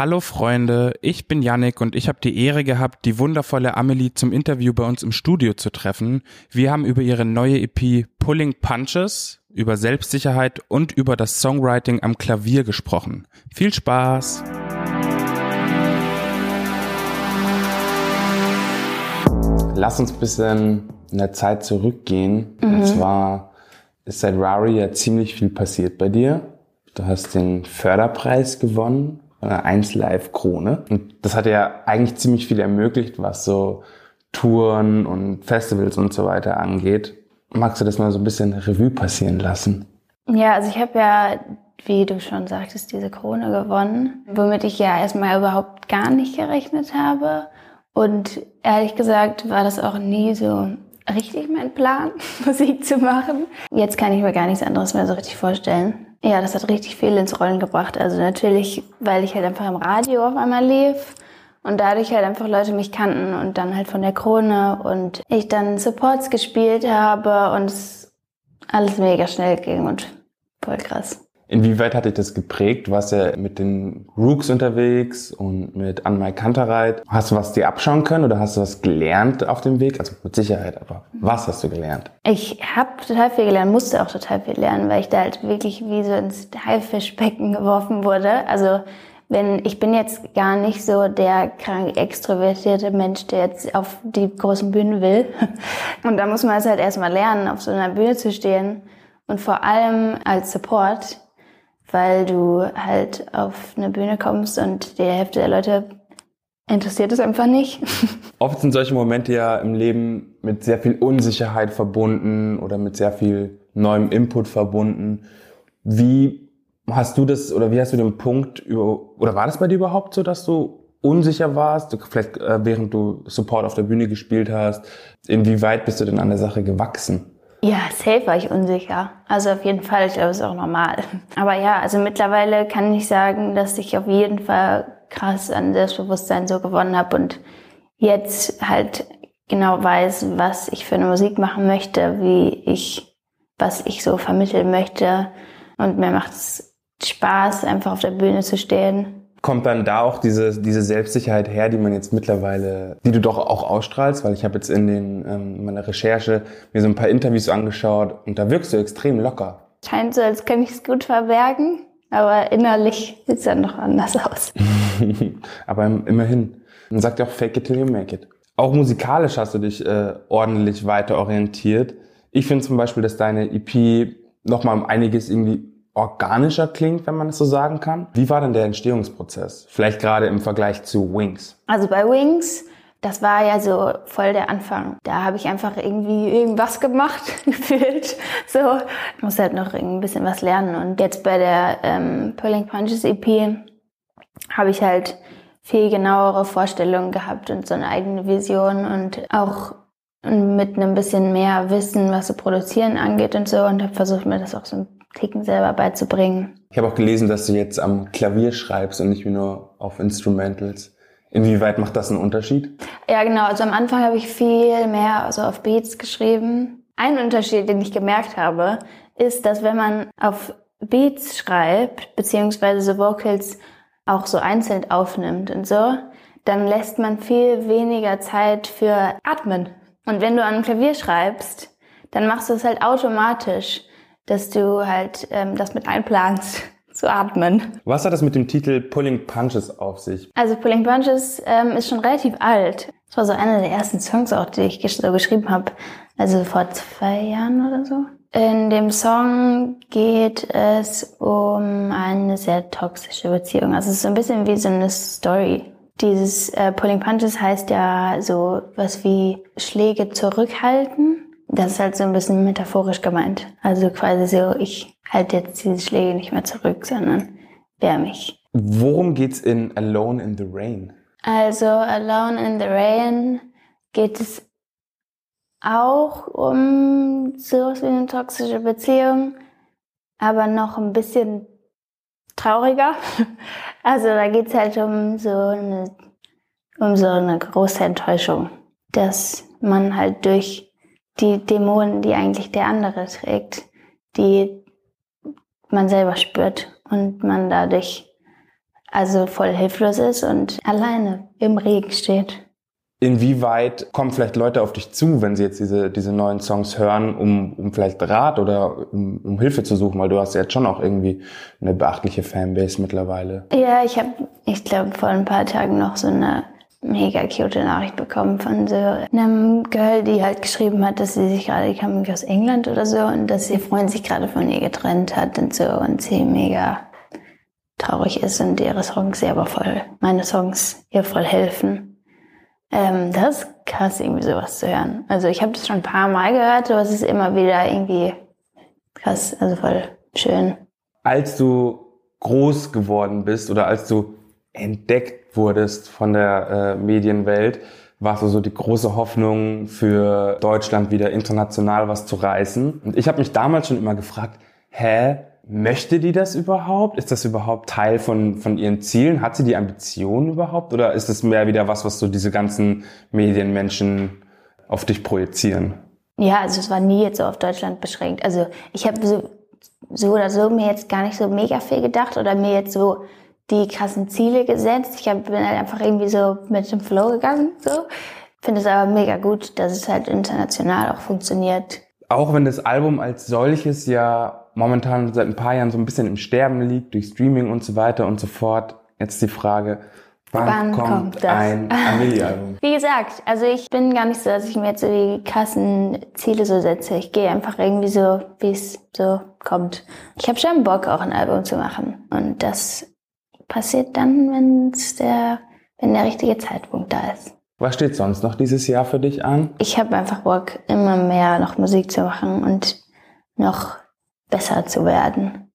Hallo Freunde, ich bin Yannick und ich habe die Ehre gehabt, die wundervolle Amelie zum Interview bei uns im Studio zu treffen. Wir haben über ihre neue EP Pulling Punches, über Selbstsicherheit und über das Songwriting am Klavier gesprochen. Viel Spaß! Lass uns ein bisschen in der Zeit zurückgehen. Mhm. Und zwar ist seit Rari ja ziemlich viel passiert bei dir. Du hast den Förderpreis gewonnen eine 1 Live Krone. Und das hat ja eigentlich ziemlich viel ermöglicht, was so Touren und Festivals und so weiter angeht. Magst du das mal so ein bisschen Revue passieren lassen? Ja, also ich habe ja, wie du schon sagtest, diese Krone gewonnen, womit ich ja erstmal überhaupt gar nicht gerechnet habe. Und ehrlich gesagt war das auch nie so richtig mein Plan, Musik zu machen. Jetzt kann ich mir gar nichts anderes mehr so richtig vorstellen. Ja, das hat richtig viel ins Rollen gebracht. Also natürlich, weil ich halt einfach im Radio auf einmal lief und dadurch halt einfach Leute mich kannten und dann halt von der Krone und ich dann Supports gespielt habe und es alles mega schnell ging und voll krass. Inwieweit hat dich das geprägt? Du warst ja mit den Rooks unterwegs und mit Anmai Kantereit. Hast du was dir abschauen können oder hast du was gelernt auf dem Weg? Also mit Sicherheit, aber was hast du gelernt? Ich habe total viel gelernt, musste auch total viel lernen, weil ich da halt wirklich wie so ins Haifischbecken geworfen wurde. Also wenn ich bin jetzt gar nicht so der krank extrovertierte Mensch, der jetzt auf die großen Bühnen will. Und da muss man es halt erstmal lernen, auf so einer Bühne zu stehen. Und vor allem als Support weil du halt auf eine Bühne kommst und die Hälfte der Leute interessiert es einfach nicht. Oft sind solche Momente ja im Leben mit sehr viel Unsicherheit verbunden oder mit sehr viel neuem Input verbunden. Wie hast du das oder wie hast du den Punkt über, oder war das bei dir überhaupt so, dass du unsicher warst, vielleicht äh, während du Support auf der Bühne gespielt hast? Inwieweit bist du denn an der Sache gewachsen? Ja, safe war ich unsicher. Also auf jeden Fall, ich glaube, ist auch normal. Aber ja, also mittlerweile kann ich sagen, dass ich auf jeden Fall krass an Selbstbewusstsein so gewonnen habe und jetzt halt genau weiß, was ich für eine Musik machen möchte, wie ich, was ich so vermitteln möchte. Und mir macht es Spaß, einfach auf der Bühne zu stehen kommt dann da auch diese, diese Selbstsicherheit her, die man jetzt mittlerweile, die du doch auch ausstrahlst, weil ich habe jetzt in den ähm, meiner Recherche mir so ein paar Interviews angeschaut und da wirkst du extrem locker. Scheint so, als könnte ich es gut verbergen, aber innerlich sieht es dann noch anders aus. aber immerhin. Man sagt ja auch fake it till you make it. Auch musikalisch hast du dich äh, ordentlich weiter orientiert. Ich finde zum Beispiel, dass deine EP nochmal um einiges irgendwie organischer klingt, wenn man es so sagen kann. Wie war denn der Entstehungsprozess? Vielleicht gerade im Vergleich zu Wings. Also bei Wings, das war ja so voll der Anfang. Da habe ich einfach irgendwie irgendwas gemacht, gefühlt. So, ich muss halt noch ein bisschen was lernen. Und jetzt bei der ähm, Pulling Punches EP habe ich halt viel genauere Vorstellungen gehabt und so eine eigene Vision und auch mit einem bisschen mehr Wissen, was so Produzieren angeht und so und habe versucht, mir das auch so ein Ticken selber beizubringen. Ich habe auch gelesen, dass du jetzt am Klavier schreibst und nicht nur auf Instrumentals. Inwieweit macht das einen Unterschied? Ja, genau. Also am Anfang habe ich viel mehr also auf Beats geschrieben. Ein Unterschied, den ich gemerkt habe, ist, dass wenn man auf Beats schreibt, beziehungsweise so Vocals auch so einzeln aufnimmt und so, dann lässt man viel weniger Zeit für Atmen. Und wenn du an einem Klavier schreibst, dann machst du es halt automatisch dass du halt ähm, das mit einplanst zu atmen. Was hat das mit dem Titel Pulling Punches auf sich? Also Pulling Punches ähm, ist schon relativ alt. Das war so einer der ersten Songs auch, die ich so geschrieben habe. Also vor zwei Jahren oder so. In dem Song geht es um eine sehr toxische Beziehung. Also es ist so ein bisschen wie so eine Story. Dieses äh, Pulling Punches heißt ja so was wie Schläge zurückhalten. Das ist halt so ein bisschen metaphorisch gemeint. Also quasi so, ich halte jetzt diese Schläge nicht mehr zurück, sondern wehr mich. Worum geht's in Alone in the Rain? Also Alone in the Rain geht es auch um sowas wie eine toxische Beziehung, aber noch ein bisschen trauriger. Also da geht's halt um so eine, um so eine große Enttäuschung, dass man halt durch die Dämonen, die eigentlich der andere trägt, die man selber spürt und man dadurch also voll hilflos ist und alleine im Regen steht. Inwieweit kommen vielleicht Leute auf dich zu, wenn sie jetzt diese, diese neuen Songs hören, um, um vielleicht Rat oder um, um Hilfe zu suchen? Weil du hast ja jetzt schon auch irgendwie eine beachtliche Fanbase mittlerweile. Ja, ich habe, ich glaube, vor ein paar Tagen noch so eine mega cute Nachricht bekommen von so einem Girl, die halt geschrieben hat, dass sie sich gerade, die kam aus England oder so, und dass ihr Freund sich gerade von ihr getrennt hat und so und sie mega traurig ist und ihre Songs ihr aber voll, meine Songs ihr voll helfen. Ähm, das ist krass, irgendwie sowas zu hören. Also ich habe das schon ein paar Mal gehört, aber es ist immer wieder irgendwie krass, also voll schön. Als du groß geworden bist oder als du entdeckt wurdest von der äh, Medienwelt, warst du so die große Hoffnung für Deutschland wieder international was zu reißen. Und ich habe mich damals schon immer gefragt, hä, Möchte die das überhaupt? Ist das überhaupt Teil von, von ihren Zielen? Hat sie die Ambitionen überhaupt? Oder ist es mehr wieder was, was so diese ganzen Medienmenschen auf dich projizieren? Ja, also es war nie jetzt so auf Deutschland beschränkt. Also ich habe so, so oder so mir jetzt gar nicht so mega viel gedacht oder mir jetzt so die krassen Ziele gesetzt. Ich hab, bin halt einfach irgendwie so mit dem Flow gegangen. So. Finde es aber mega gut, dass es halt international auch funktioniert. Auch wenn das Album als solches ja momentan seit ein paar Jahren so ein bisschen im Sterben liegt durch Streaming und so weiter und so fort. Jetzt die Frage, wann, wann kommt, kommt ein Amelie-Album? Wie gesagt, also ich bin gar nicht so, dass ich mir jetzt so die krassen Ziele so setze. Ich gehe einfach irgendwie so, wie es so kommt. Ich habe schon Bock, auch ein Album zu machen. Und das passiert dann, wenn's der, wenn der richtige Zeitpunkt da ist. Was steht sonst noch dieses Jahr für dich an? Ich habe einfach Bock, immer mehr noch Musik zu machen und noch besser zu werden.